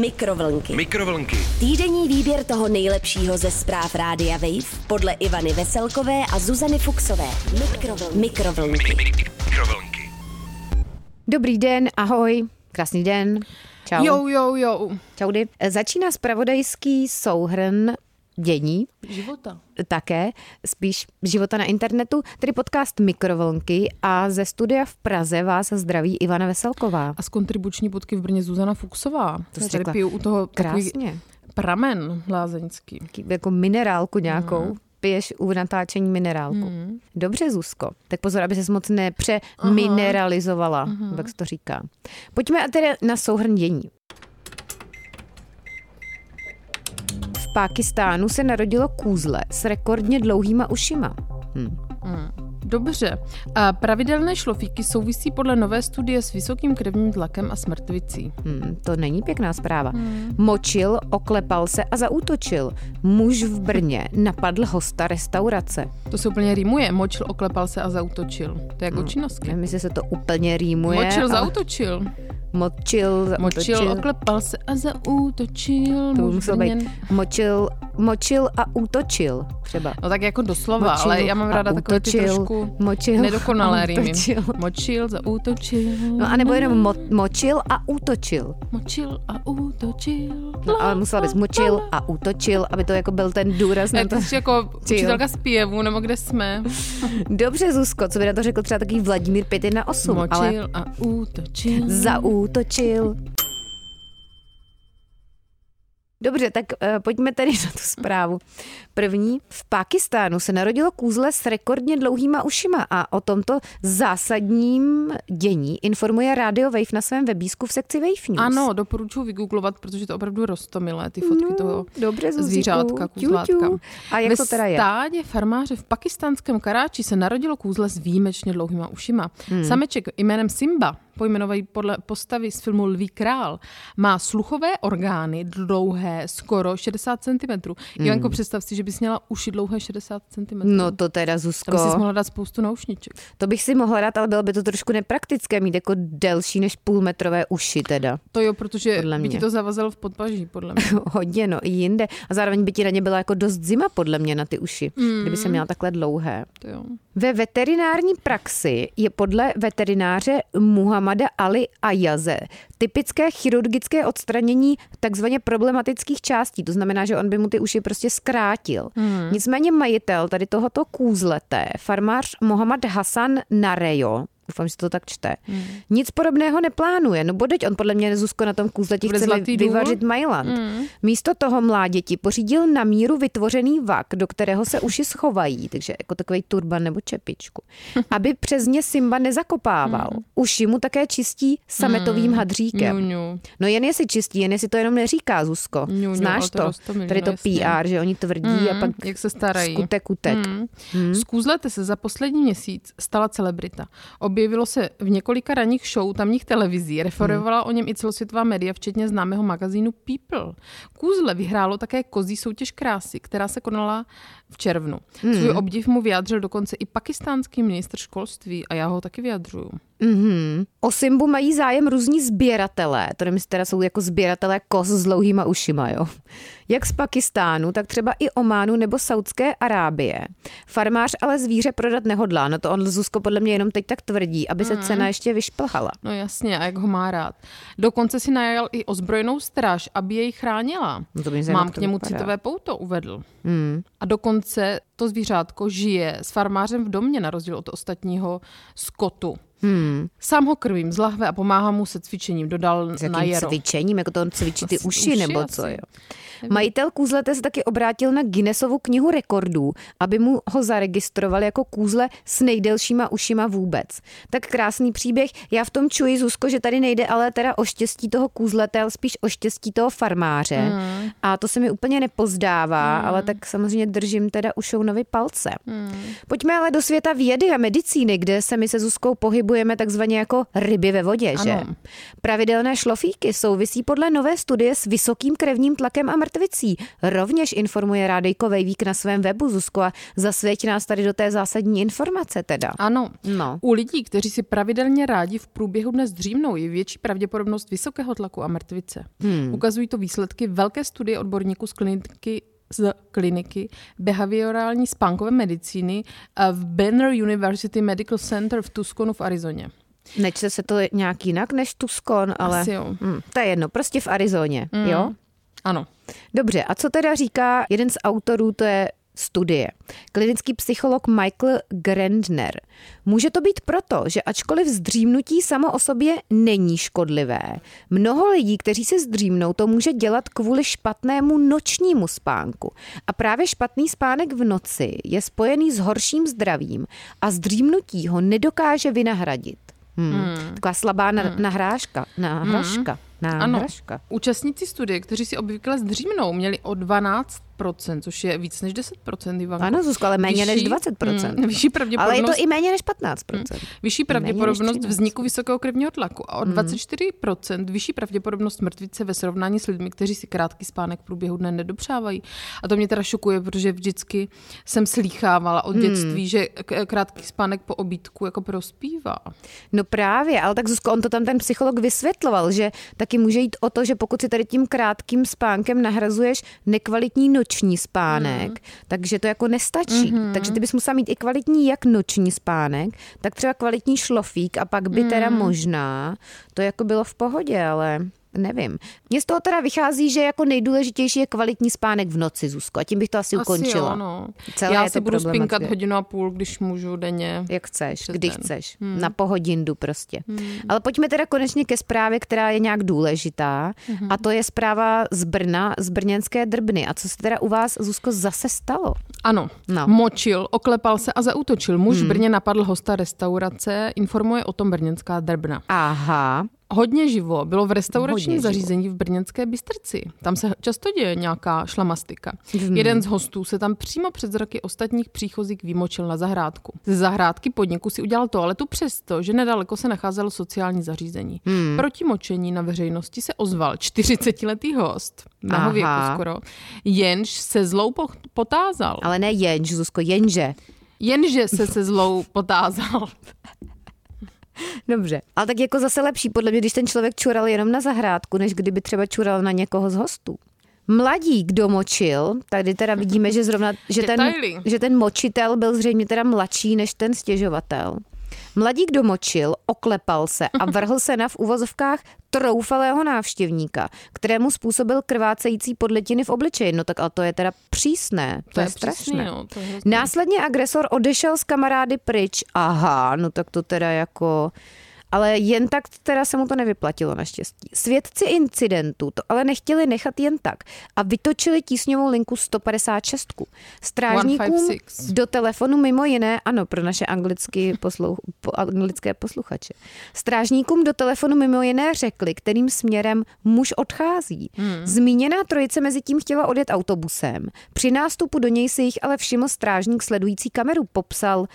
Mikrovlnky. Mikrovlnky. Týdenní výběr toho nejlepšího ze zpráv Rádia Wave podle Ivany Veselkové a Zuzany Fuxové. Mikrovlnky. Mikrovlnky. Mikrovlnky. Dobrý den, ahoj, krásný den. Čau. Jo, jo, jo. Čaudy. Začíná spravodajský souhrn dění, Života. také spíš života na internetu, tedy podcast Mikrovlnky a ze studia v Praze vás zdraví Ivana Veselková. A z kontribuční bodky v Brně Zuzana Fuxová. To jsi řekla piju u toho takový Krásně. pramen lázeňský. Jako minerálku nějakou. Piješ u natáčení minerálku. Mm. Dobře, Zuzko. Tak pozor, aby se moc nepřemineralizovala, jak se to říká. Pojďme a tedy na souhrn dění. V Pákistánu se narodilo kůzle s rekordně dlouhýma ušima. Hm. Dobře. A pravidelné šlofíky souvisí podle nové studie s vysokým krevním tlakem a smrtvicí. Hm, to není pěkná zpráva. Močil, oklepal se a zaútočil. Muž v Brně napadl hosta restaurace. To se úplně rýmuje. Močil, oklepal se a zautočil. To je jako činovsky. Nevím, jestli se to úplně rýmuje. Močil, ale- zautočil. Močil, Močil, zaútočil. oklepal se a zautočil. To muselo Brněn. být močil, močil a útočil třeba. No tak jako doslova, Močil ale já mám ráda takové ty útočil, trošku močil nedokonalé rýmy. útočil. Močil, zautočil. No a nebo jenom mo- močil a útočil. Močil a útočil. No, ale musela bys močil a útočil, aby to jako byl ten důraz na Ne, to. jsi jako učitelka zpěvu, nebo kde jsme. Dobře, Zuzko, co by na to řekl třeba takový Vladimír 518, ale Močil a útočil. zaútočil útočil. Dobře, tak uh, pojďme tedy na tu zprávu. První, v Pákistánu se narodilo kůzle s rekordně dlouhýma ušima a o tomto zásadním dění informuje Radio Wave na svém webísku v sekci Wave News. Ano, doporučuji vygooglovat, protože to opravdu rostomilé, ty fotky No, toho dobře, Zuzíku. zvířátka, kůzlátka. A jak Ve to teda je? stádě farmáře v pakistánském Karáči se narodilo kůzle s výjimečně dlouhýma ušima. Hmm. Sameček jménem Simba, pojmenovaný podle postavy z filmu Lví král, má sluchové orgány dlouhé skoro 60 cm. Hmm. Ivanko, představ si, že bys měla uši dlouhé 60 cm. No to teda, To by si Zuzko, mohla dát spoustu naušniček. to bych si mohla dát, ale bylo by to trošku nepraktické mít jako delší než půlmetrové uši teda. To jo, protože Podle by mě. ti to zavazalo v podpaží, podle mě. Hodně, no i jinde. A zároveň by ti na ně byla jako dost zima podle mě na ty uši, mm. kdyby se měla takhle dlouhé. To jo. Ve veterinární praxi je podle veterináře Muhammada Ali Ayaze typické chirurgické odstranění takzvaně problematických částí. To znamená, že on by mu ty uši prostě zkrátil. Hmm. Nicméně majitel tady tohoto kůzlete, farmář Mohammad Hasan Narejo, Doufám, že to tak čte. Hmm. Nic podobného neplánuje. No bodeď, on podle mě Zuzko na tom kůzleti Bude chce vy, vyvařit Mailand. Hmm. Místo toho mláděti pořídil na míru vytvořený vak, do kterého se uši schovají, takže jako takový turban nebo čepičku. Aby přes ně Simba nezakopával. Hmm. Uši mu také čistí sametovým hadříkem. Ňu, ňu. No jen jestli čistí, jen jestli to jenom neříká, Zuzko. Ňu, ňu, Znáš to to? roztomilý, Tady no to jasně. PR, že oni tvrdí a Mm, pak jak se starají. skutek utek. Mm. Hmm. Z kůzlete se za poslední měsíc stala celebrita. Objevilo se v několika ranních show tamních televizí. Referovala hmm. o něm i celosvětová média, včetně známého magazínu People. Kůzle vyhrálo také kozí soutěž krásy, která se konala v červnu. Hmm. Svůj obdiv mu vyjádřil dokonce i pakistánský ministr školství a já ho taky vyjadřuju. Mm-hmm. O Simbu mají zájem různí sběratelé, to nevím, teda jsou jako sběratelé kos s dlouhýma ušima, jo. Jak z Pakistánu, tak třeba i Ománu nebo Saudské Arábie. Farmář ale zvíře prodat nehodlá, no to on Zuzko podle mě jenom teď tak tvrdí, aby se cena ještě vyšplhala. No jasně, a jak ho má rád. Dokonce si najal i ozbrojenou stráž, aby jej chránila. No to Mám k němu vypadá. citové pouto, uvedl. Mm. A dokonce to zvířátko žije s farmářem v domě, na rozdíl od ostatního skotu. Hmm. Sám ho krvím z lahve a pomáhá mu se cvičením, dodal S na jaro. cvičením, jako to on cvičí ty Asi uši, uši nebo asi. co jo. Majitel kůzlete se taky obrátil na Guinnessovu knihu rekordů, aby mu ho zaregistrovali jako kůzle s nejdelšíma ušima vůbec. Tak krásný příběh. Já v tom čuji, Zuzko, že tady nejde ale teda o štěstí toho kůzlete, ale spíš o štěstí toho farmáře. Mm. A to se mi úplně nepozdává, mm. ale tak samozřejmě držím teda u Šounovi palce. Mm. Pojďme ale do světa vědy a medicíny, kde se my se Zuzkou pohybujeme takzvaně jako ryby ve vodě, že? Ano. Pravidelné šlofíky souvisí podle nové studie s vysokým krevním tlakem a mrtvostí. Mrtvicí. Rovněž informuje Rádejko Vejvík na svém webu, Zuzko, a zasvěť nás tady do té zásadní informace teda. Ano. No. U lidí, kteří si pravidelně rádi v průběhu dne zdřímnou, je větší pravděpodobnost vysokého tlaku a mrtvice. Hmm. Ukazují to výsledky velké studie odborníků z kliniky z kliniky behaviorální spánkové medicíny v Banner University Medical Center v Tucsonu v Arizoně. Nečte se to nějak jinak než Tucson, ale Asi jo. Hm, to je jedno, prostě v Arizoně, Mm. jo? Ano. Dobře, a co teda říká jeden z autorů, to je studie. Klinický psycholog Michael Grandner. Může to být proto, že ačkoliv zdřímnutí samo o sobě není škodlivé, mnoho lidí, kteří se zdřímnou, to může dělat kvůli špatnému nočnímu spánku. A právě špatný spánek v noci je spojený s horším zdravím a zdřímnutí ho nedokáže vynahradit. Hmm. Hmm. Taková slabá na, nahrážka, náhražka, náhražka. Účastníci studie, kteří si obvykle zdřímnou, měli o 12%, což je víc než 10%. Ivanko. Ano, Zuzko, ale méně než 20%. Mm, vyšší Ale je pravděpodobnost, to i méně než 15%. vyšší méně pravděpodobnost než 13. vzniku vysokého krevního tlaku a o Hmm. 24% vyšší pravděpodobnost mrtvice ve srovnání s lidmi, kteří si krátký spánek v průběhu dne nedopřávají. A to mě teda šokuje, protože vždycky jsem slýchávala od Hmm. dětství, že k- krátký spánek po obídku jako prospívá. No právě, ale tak Zuzko, on to tam ten psycholog vysvětloval, že taky může jít o to, že pokud si tady tím krátkým spánkem nahrazuješ nekvalitní noční spánek, mm. takže to jako nestačí. Mm-hmm. Takže ty bys musela mít i kvalitní jak noční spánek, tak třeba kvalitní šlofík a pak by mm. teda možná to jako bylo v pohodě, ale nevím. Mně z toho teda vychází, že jako nejdůležitější je kvalitní spánek v noci, Zuzko, a tím bych to asi, ukončila. Asi jo, no. Celé Já si budu spinkat hodinu a půl, když můžu denně. Jak chceš, Přes kdy den. chceš. Hmm. Na pohodindu prostě. Hmm. Ale pojďme teda konečně ke zprávě, která je nějak důležitá. Hmm. A to je zpráva z Brna, z brněnské drbny. A co se teda u vás, Zuzko, zase stalo? Ano, No. močil, oklepal se a zautočil. Muž v Brně napadl hosta restaurace, informuje o tom brněnská drbna. Aha. Hodně živo bylo v restauračním živo. zařízení v brněnské Bystrci. Tam se často děje nějaká šlamastika. Jeden z hostů se tam přímo před zraky ostatních příchozích vymočil na zahrádku. Ze zahrádky podniku si udělal toaletu přesto, že nedaleko se nacházelo sociální zařízení. Hmm. Proti močení na veřejnosti se ozval 40-letý host, mého Aha. věku skoro, jenž se zlou po- potázal. Ale ne jenž, Zuzko, jenže. Jenže se se zlou potázal. Dobře. Ale tak jako zase lepší, podle mě, když ten člověk čural jenom na zahrádku, než kdyby třeba čural na někoho z hostů. Mladík domočil, tady teda vidíme, že zrovna, že ten, že ten močitel byl zřejmě teda mladší než ten stěžovatel. Mladík domočil, oklepal se a vrhl se na v uvozovkách troufalého návštěvníka, kterému způsobil krvácející podletiny v obličeji. No tak ale to je teda přísné, to, to je, strašné. přísný, no, to je. Následně agresor odešel s kamarády pryč. Aha, no tak to teda jako... Ale jen tak teda se mu to nevyplatilo naštěstí. Svědci incidentu to ale nechtěli nechat jen tak a vytočili tísňovou linku 156. Strážníkům 156. do telefonu mimo jiné, ano, pro naše anglicky poslu, po, anglické posluchače. Strážníkům do telefonu mimo jiné řekli, kterým směrem muž odchází. Hmm. Zmíněná trojice mezi tím chtěla odjet autobusem. Při nástupu do něj si jich ale všiml strážník sledující kameru. Popsal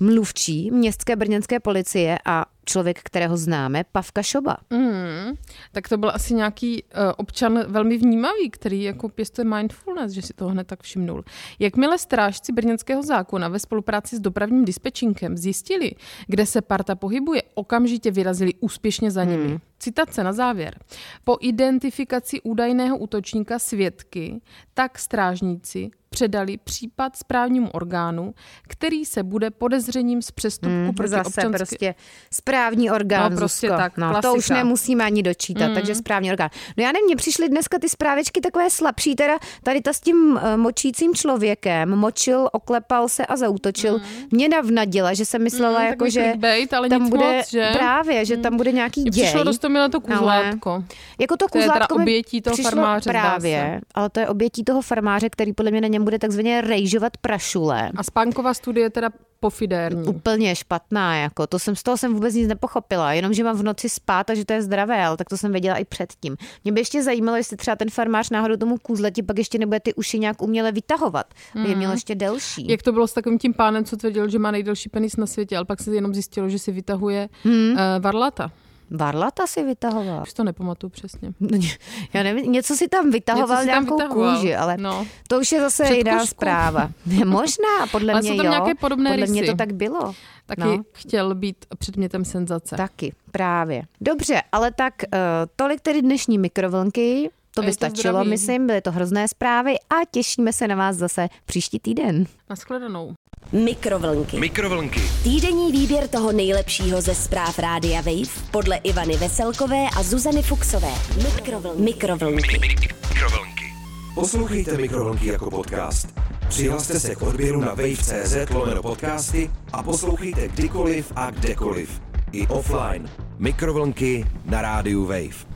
mluvčí městské brněnské policie a člověk, kterého známe, Pavka Šoba. Mm, tak to byl asi nějaký uh, občan velmi vnímavý, který jako pěstuje mindfulness, že si toho hned tak všimnul. Jakmile strážci brněnského zákona ve spolupráci s dopravním dispečinkem zjistili, kde se parta pohybuje, okamžitě vyrazili úspěšně za nimi. Hmm. Citace na závěr. Po identifikaci údajného útočníka svědky, tak strážníci předali případ správnímu orgánu, který se bude podezřením z přestupku Hmm, proti zase občanské... prostě správní orgán, No, prostě Zuzko. tak, no, to už nemusíme ani dočítat, mm. takže správní orgán. No já nevím, mně přišly dneska ty zprávečky takové slabší, teda tady ta s tím uh, močícím člověkem, močil, oklepal se a zautočil, mm. mě navnadila, že jsem myslela, Mm, jako, že clickbait, ale tam bude, moc, že? právě, že tam bude nějaký děj. přišlo rostomilé to kuzlátko. Jako to To je teda kuzlátko mi obětí toho farmáře, Právě, ale to je obětí toho farmáře, který podle mě na něm bude takzvaně rejžovat prašule. A spánková studie je teda pofidérní. Úplně špatná, jako to jsem z toho jsem vůbec nic nepochopila, jenom že mám v noci spát a že to je zdravé, ale tak to jsem věděla i předtím. Mě by ještě zajímalo, jestli třeba ten farmář náhodou tomu kůzleti pak ještě nebude ty uši nějak uměle vytahovat, mm. je měl ještě delší. Jak to bylo s takovým tím pánem, co tvrdil, že má nejdelší penis na světě, ale pak se jenom zjistilo, že si vytahuje hmm. uh, varlata. Varlata si vytahoval. Už to nepamatuju přesně. Já nevím, něco si tam vytahoval, Něco si tam nějakou vytahoval, kůži, ale no. to už je zase jiná zpráva. Možná, podle Ale mě tam jo. nějaké podobné podle mě rysy. to tak bylo. Taky No. chtěl být předmětem senzace. Taky, právě. Dobře, ale tak uh, tolik tedy dnešní mikrovlnky. To by stačilo, zdravý. myslím, byly to hrozné zprávy a těšíme se na vás zase příští týden. Naschledanou. Mikrovlnky. Mikrovlnky. Týdenní výběr toho nejlepšího ze zpráv Rádia Wave podle Ivany Veselkové a Zuzany Fuxové. Mikrovlnky. Mikrovlnky. Mikrovlnky. Poslouchejte Mikrovlnky jako podcast. Přihlaste se k odběru na wave.cz lomeno podcasty a poslouchejte kdykoliv a kdekoliv. I offline. Mikrovlnky na rádiu Wave.